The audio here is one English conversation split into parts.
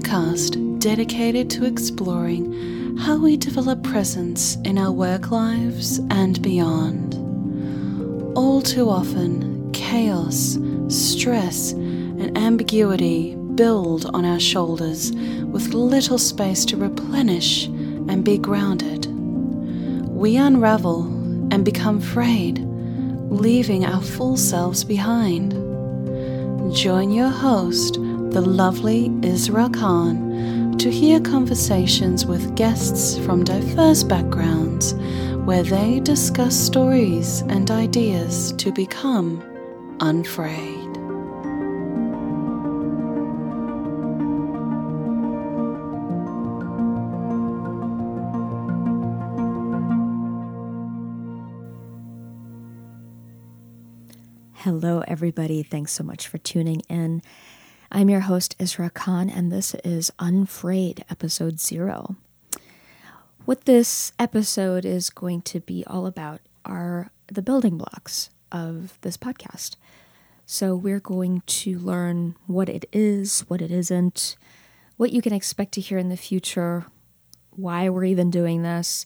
podcast dedicated to exploring how we develop presence in our work lives and beyond. All too often, chaos, stress, and ambiguity build on our shoulders with little space to replenish and be grounded. We unravel and become frayed, leaving our full selves behind. Join your host, the lovely Isra Khan, to hear conversations with guests from diverse backgrounds where they discuss stories and ideas to become unfrayed. Hello, everybody. Thanks so much for tuning in. I'm your host, Isra Khan, and this is Unfrayed, episode zero. What this episode is going to be all about are the building blocks of this podcast. So, we're going to learn what it is, what it isn't, what you can expect to hear in the future, why we're even doing this,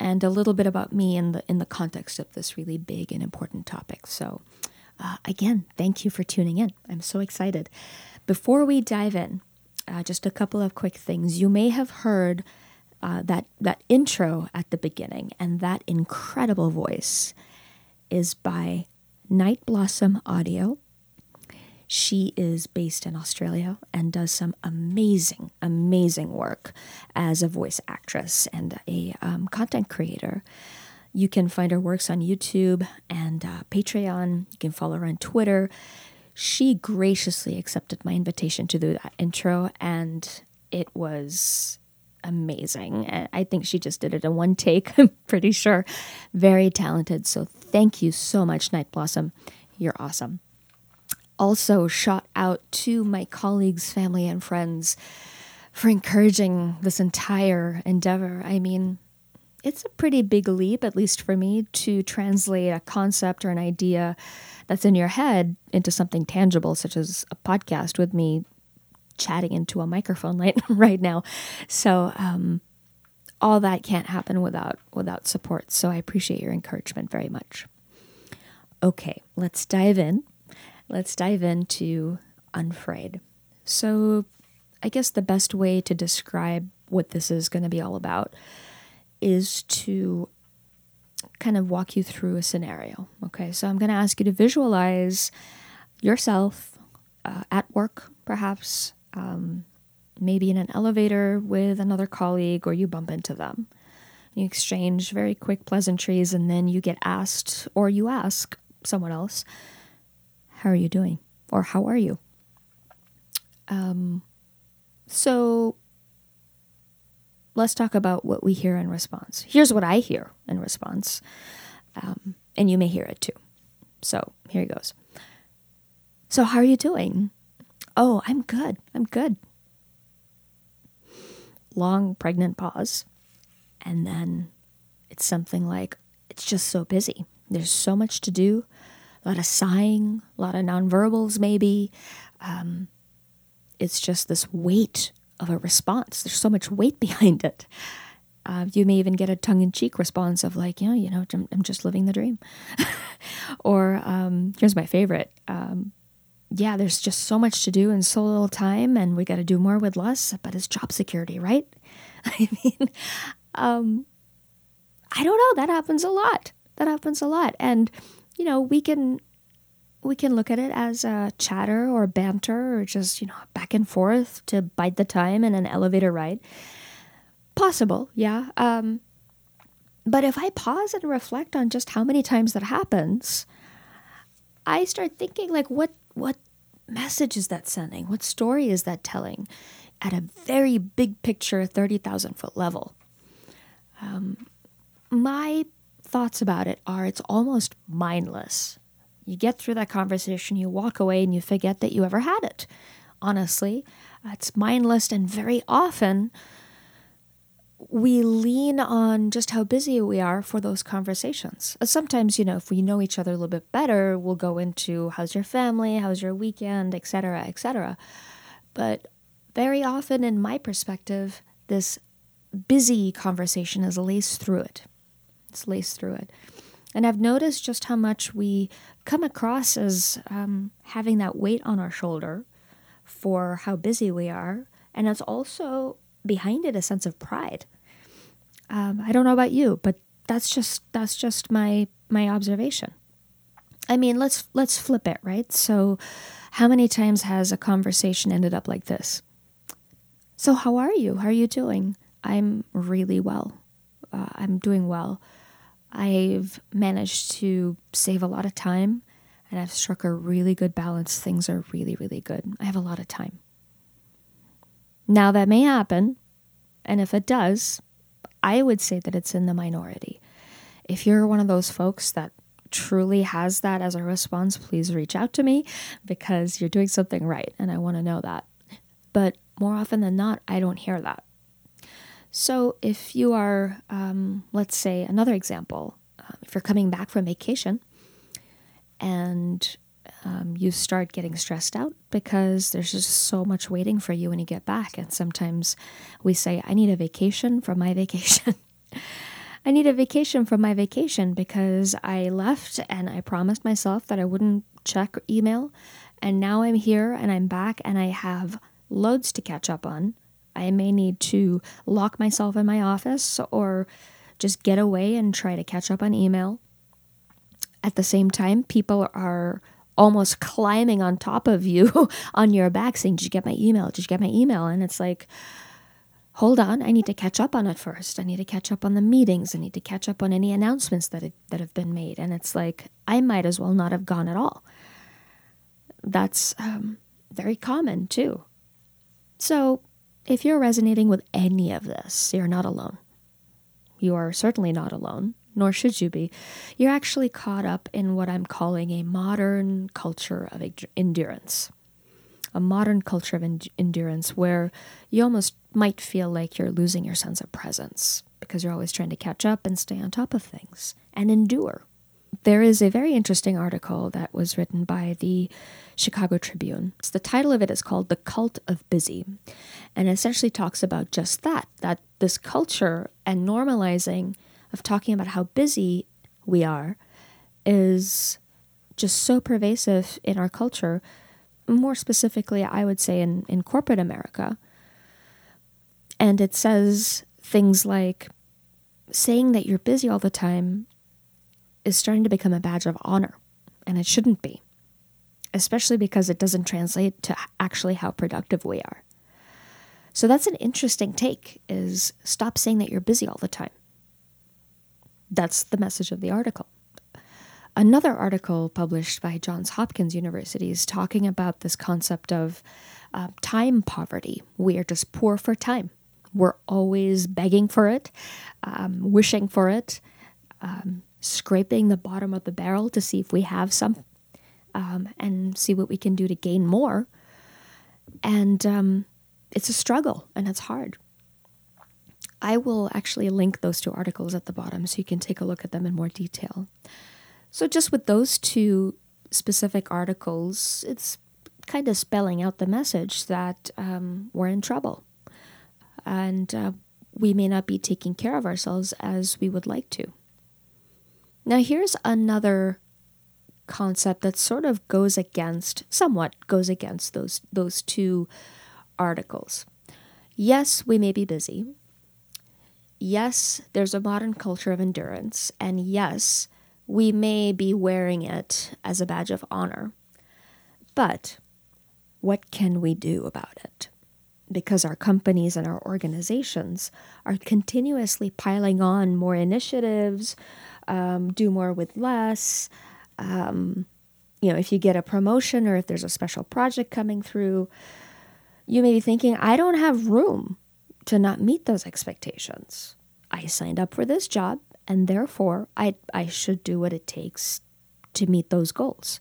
and a little bit about me in the in the context of this really big and important topic. So, uh, again, thank you for tuning in. I'm so excited. Before we dive in, uh, just a couple of quick things. You may have heard uh, that that intro at the beginning, and that incredible voice is by Night Blossom Audio. She is based in Australia and does some amazing, amazing work as a voice actress and a um, content creator. You can find her works on YouTube and uh, Patreon. You can follow her on Twitter. She graciously accepted my invitation to do that intro, and it was amazing. I think she just did it in one take, I'm pretty sure. Very talented. So thank you so much, Night Blossom. You're awesome. Also, shout out to my colleagues, family, and friends for encouraging this entire endeavor. I mean, it's a pretty big leap, at least for me, to translate a concept or an idea that's in your head into something tangible, such as a podcast with me chatting into a microphone right, right now. So, um, all that can't happen without without support. So I appreciate your encouragement very much. Okay, let's dive in. Let's dive into Unfrayed. So, I guess the best way to describe what this is going to be all about is to kind of walk you through a scenario. Okay, so I'm going to ask you to visualize yourself uh, at work, perhaps, um, maybe in an elevator with another colleague, or you bump into them. You exchange very quick pleasantries, and then you get asked, or you ask someone else, How are you doing? or How are you? Um, so let's talk about what we hear in response. Here's what I hear in response, um, and you may hear it too. So here he goes. So, how are you doing? Oh, I'm good. I'm good. Long, pregnant pause. And then it's something like, it's just so busy. There's so much to do, a lot of sighing, a lot of nonverbals, maybe. Um, it's just this weight of a response. There's so much weight behind it. Uh, you may even get a tongue-in-cheek response of like, yeah, you know, I'm, I'm just living the dream. or um, here's my favorite. Um, yeah, there's just so much to do and so little time, and we got to do more with less. But it's job security, right? I mean, um, I don't know. That happens a lot. That happens a lot, and you know, we can we can look at it as a chatter or banter or just, you know, back and forth to bite the time in an elevator ride. Possible, yeah. Um, but if I pause and reflect on just how many times that happens, I start thinking like what what message is that sending? What story is that telling at a very big picture, 30,000 foot level? Um, my thoughts about it are it's almost mindless you get through that conversation, you walk away, and you forget that you ever had it. Honestly, it's mindless, and very often we lean on just how busy we are for those conversations. Sometimes, you know, if we know each other a little bit better, we'll go into how's your family, how's your weekend, etc., etc. But very often, in my perspective, this busy conversation is laced through it. It's laced through it. And I've noticed just how much we come across as um, having that weight on our shoulder for how busy we are. And it's also behind it a sense of pride. Um, I don't know about you, but that's just that's just my my observation. I mean, let's let's flip it, right? So, how many times has a conversation ended up like this? So, how are you? How are you doing? I'm really well. Uh, I'm doing well. I've managed to save a lot of time and I've struck a really good balance. Things are really, really good. I have a lot of time. Now, that may happen, and if it does, I would say that it's in the minority. If you're one of those folks that truly has that as a response, please reach out to me because you're doing something right and I want to know that. But more often than not, I don't hear that. So, if you are, um, let's say, another example, uh, if you're coming back from vacation and um, you start getting stressed out because there's just so much waiting for you when you get back. And sometimes we say, I need a vacation from my vacation. I need a vacation from my vacation because I left and I promised myself that I wouldn't check email. And now I'm here and I'm back and I have loads to catch up on. I may need to lock myself in my office or just get away and try to catch up on email. At the same time, people are almost climbing on top of you on your back saying, Did you get my email? Did you get my email? And it's like, hold on, I need to catch up on it first. I need to catch up on the meetings. I need to catch up on any announcements that, it, that have been made. And it's like, I might as well not have gone at all. That's um, very common too. So if you're resonating with any of this, you're not alone. You are certainly not alone, nor should you be. You're actually caught up in what I'm calling a modern culture of endurance. A modern culture of endurance where you almost might feel like you're losing your sense of presence because you're always trying to catch up and stay on top of things and endure. There is a very interesting article that was written by the Chicago Tribune. The title of it is called The Cult of Busy, and essentially talks about just that that this culture and normalizing of talking about how busy we are is just so pervasive in our culture. More specifically, I would say in, in corporate America. And it says things like saying that you're busy all the time is starting to become a badge of honor, and it shouldn't be, especially because it doesn't translate to actually how productive we are. So that's an interesting take is stop saying that you're busy all the time. That's the message of the article. Another article published by Johns Hopkins University is talking about this concept of uh, time poverty. We are just poor for time. We're always begging for it, um, wishing for it, um, scraping the bottom of the barrel to see if we have some um, and see what we can do to gain more. And um, it's a struggle and it's hard. I will actually link those two articles at the bottom so you can take a look at them in more detail. So, just with those two specific articles, it's kind of spelling out the message that um, we're in trouble and uh, we may not be taking care of ourselves as we would like to. Now, here's another concept that sort of goes against, somewhat goes against those, those two articles. Yes, we may be busy. Yes, there's a modern culture of endurance. And yes, we may be wearing it as a badge of honor. But what can we do about it? Because our companies and our organizations are continuously piling on more initiatives, um, do more with less. Um, you know, if you get a promotion or if there's a special project coming through, you may be thinking, I don't have room to not meet those expectations. I signed up for this job, and therefore I, I should do what it takes to meet those goals.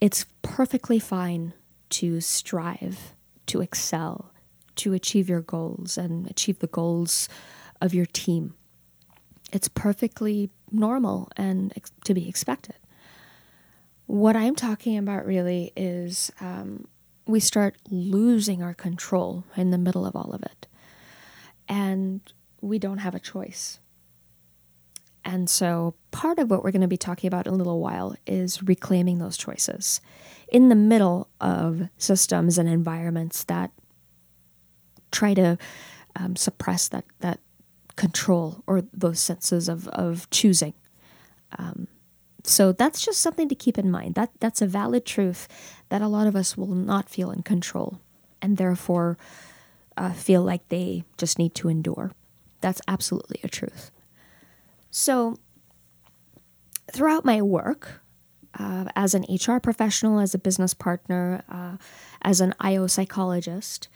It's perfectly fine to strive, to excel, to achieve your goals and achieve the goals of your team it's perfectly normal and ex- to be expected. What I'm talking about really is um, we start losing our control in the middle of all of it. And we don't have a choice. And so, part of what we're going to be talking about in a little while is reclaiming those choices in the middle of systems and environments that try to um, suppress that, that control or those senses of, of choosing. Um, so that's just something to keep in mind. That that's a valid truth that a lot of us will not feel in control, and therefore uh, feel like they just need to endure. That's absolutely a truth. So throughout my work uh, as an HR professional, as a business partner, uh, as an IO psychologist,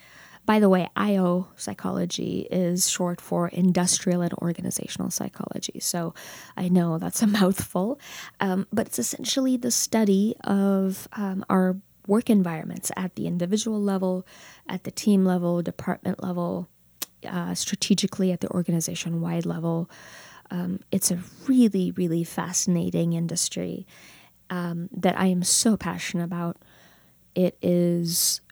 by the way, IO psychology is short for industrial and organizational psychology. So I know that's a mouthful, um, but it's essentially the study of um, our work environments at the individual level, at the team level, department level, uh, strategically at the organization wide level. Um, it's a really, really fascinating industry um, that I am so passionate about. It is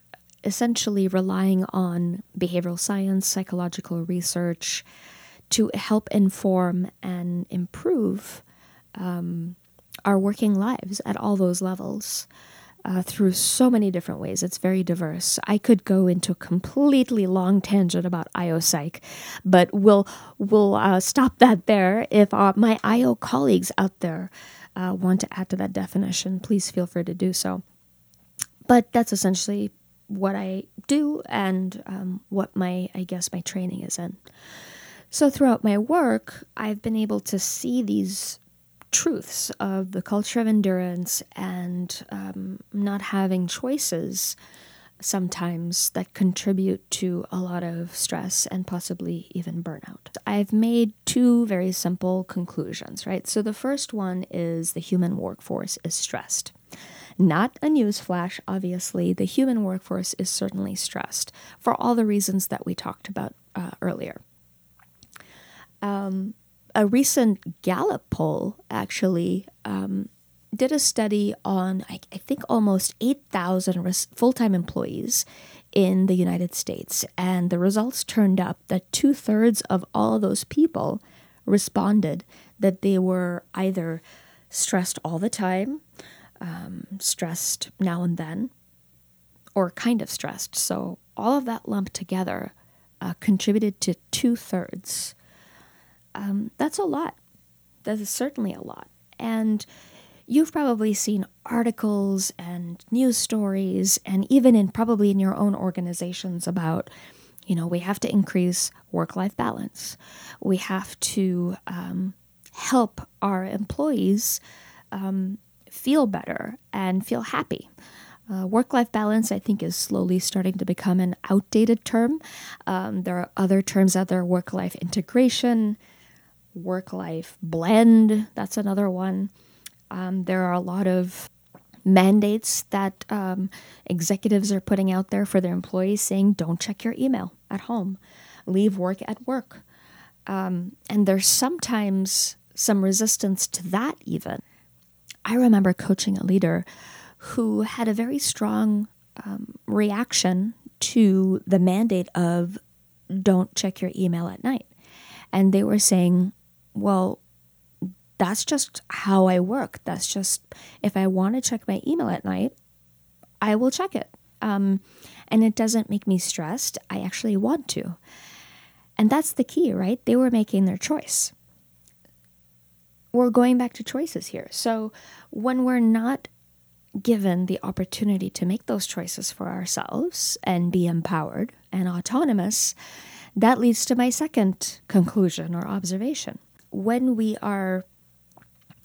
essentially relying on behavioral science, psychological research to help inform and improve um, our working lives at all those levels. Uh, through so many different ways. It's very diverse. I could go into a completely long tangent about IO psych, but we'll we'll uh, stop that there. If uh, my IO colleagues out there uh, want to add to that definition, please feel free to do so. But that's essentially what I do and um, what my, I guess, my training is in. So throughout my work, I've been able to see these truths of the culture of endurance and um, not having choices sometimes that contribute to a lot of stress and possibly even burnout. I've made two very simple conclusions, right? So the first one is the human workforce is stressed. Not a news flash, obviously. The human workforce is certainly stressed for all the reasons that we talked about uh, earlier. Um, a recent Gallup poll actually um, did a study on, I, I think, almost 8,000 res- full time employees in the United States. And the results turned up that two thirds of all those people responded that they were either stressed all the time um, stressed now and then, or kind of stressed. So all of that lumped together uh, contributed to two thirds. Um, that's a lot. That is certainly a lot. And you've probably seen articles and news stories, and even in probably in your own organizations about, you know, we have to increase work life balance. We have to um, help our employees um, feel better and feel happy. Uh, work life balance, I think, is slowly starting to become an outdated term. Um, there are other terms out there work life integration, work life blend, that's another one. Um, there are a lot of mandates that um, executives are putting out there for their employees saying, don't check your email at home, leave work at work. Um, and there's sometimes some resistance to that, even. I remember coaching a leader who had a very strong um, reaction to the mandate of don't check your email at night. And they were saying, well, that's just how I work. That's just, if I want to check my email at night, I will check it. Um, and it doesn't make me stressed. I actually want to. And that's the key, right? They were making their choice we're going back to choices here. So when we're not given the opportunity to make those choices for ourselves and be empowered and autonomous, that leads to my second conclusion or observation. When we are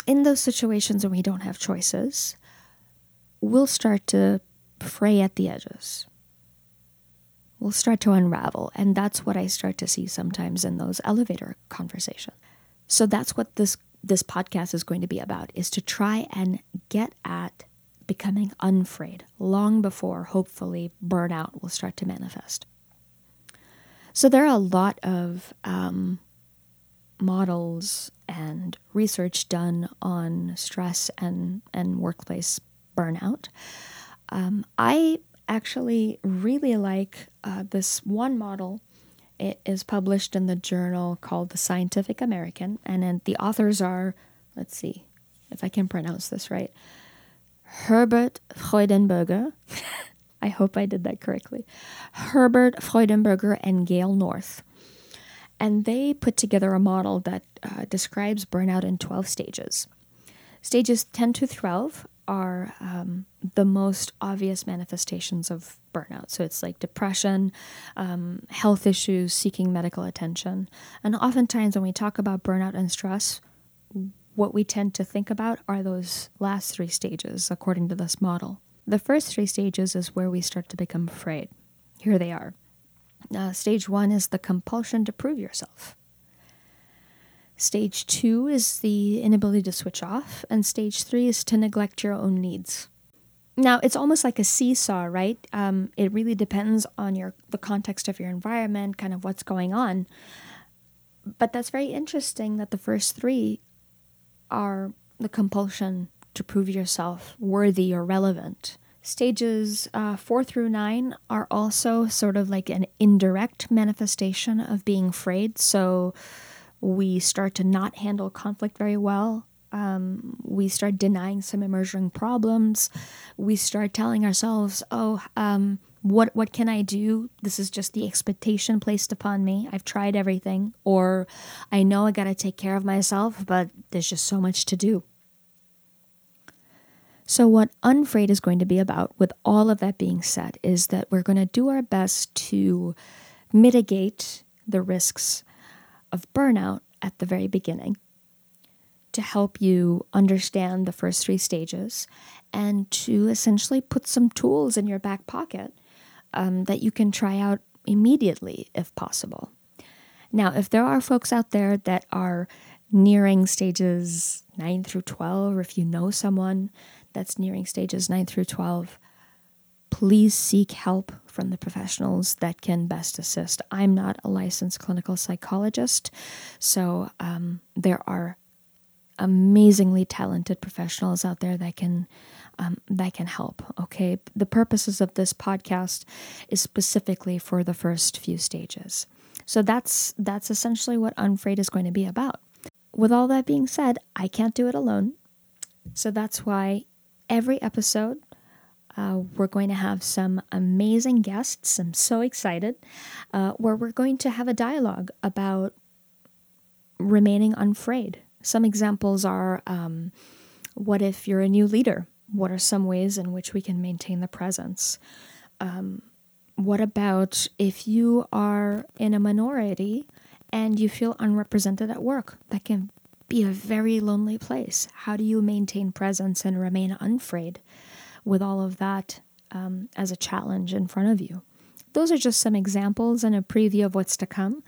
in those situations when we don't have choices, we'll start to fray at the edges. We'll start to unravel. And that's what I start to see sometimes in those elevator conversations. So that's what this this podcast is going to be about is to try and get at becoming unfrayed long before hopefully burnout will start to manifest. So there are a lot of um, models and research done on stress and, and workplace burnout. Um, I actually really like uh, this one model. It is published in the journal called The Scientific American, and then the authors are, let's see if I can pronounce this right, Herbert Freudenberger. I hope I did that correctly. Herbert Freudenberger and Gail North. And they put together a model that uh, describes burnout in 12 stages. Stages 10 to 12 are um, the most obvious manifestations of burnout. So it's like depression, um, health issues, seeking medical attention. And oftentimes, when we talk about burnout and stress, what we tend to think about are those last three stages, according to this model. The first three stages is where we start to become afraid. Here they are. Uh, stage one is the compulsion to prove yourself. Stage two is the inability to switch off, and stage three is to neglect your own needs. Now it's almost like a seesaw, right? Um, it really depends on your the context of your environment, kind of what's going on. But that's very interesting that the first three are the compulsion to prove yourself worthy or relevant. Stages uh, four through nine are also sort of like an indirect manifestation of being afraid. So we start to not handle conflict very well. Um, we start denying some emerging problems. We start telling ourselves, "Oh, um, what what can I do? This is just the expectation placed upon me. I've tried everything, or I know I got to take care of myself, but there's just so much to do." So, what Unfrayed is going to be about, with all of that being said, is that we're going to do our best to mitigate the risks of burnout at the very beginning to help you understand the first three stages and to essentially put some tools in your back pocket um, that you can try out immediately if possible. Now, if there are folks out there that are nearing stages 9 through 12, or if you know someone that's nearing stages 9 through 12, please seek help from the professionals that can best assist. I'm not a licensed clinical psychologist, so um, there are amazingly talented professionals out there that can um, that can help. Okay, the purposes of this podcast is specifically for the first few stages. So that's that's essentially what Unfrayed is going to be about. With all that being said, I can't do it alone. So that's why every episode uh, we're going to have some amazing guests. I'm so excited. Uh, where we're going to have a dialogue about remaining unfrayed. Some examples are um, what if you're a new leader? What are some ways in which we can maintain the presence? Um, what about if you are in a minority and you feel unrepresented at work? That can be a very lonely place. How do you maintain presence and remain unfrayed? With all of that um, as a challenge in front of you. Those are just some examples and a preview of what's to come.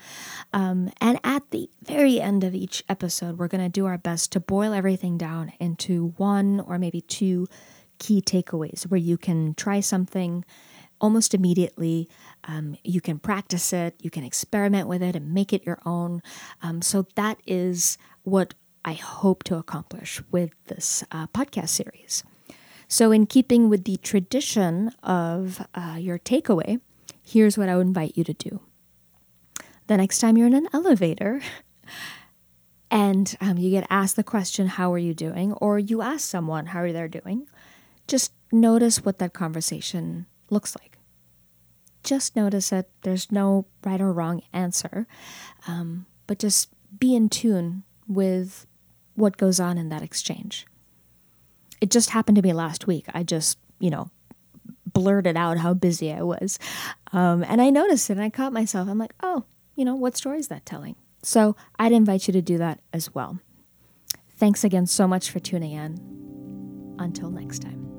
Um, and at the very end of each episode, we're going to do our best to boil everything down into one or maybe two key takeaways where you can try something almost immediately. Um, you can practice it, you can experiment with it and make it your own. Um, so, that is what I hope to accomplish with this uh, podcast series. So, in keeping with the tradition of uh, your takeaway, here's what I would invite you to do. The next time you're in an elevator and um, you get asked the question, How are you doing? or you ask someone, How are they doing? just notice what that conversation looks like. Just notice that There's no right or wrong answer, um, but just be in tune with what goes on in that exchange it just happened to me last week. I just, you know, blurted out how busy I was. Um, and I noticed it and I caught myself. I'm like, oh, you know, what story is that telling? So I'd invite you to do that as well. Thanks again so much for tuning in. Until next time.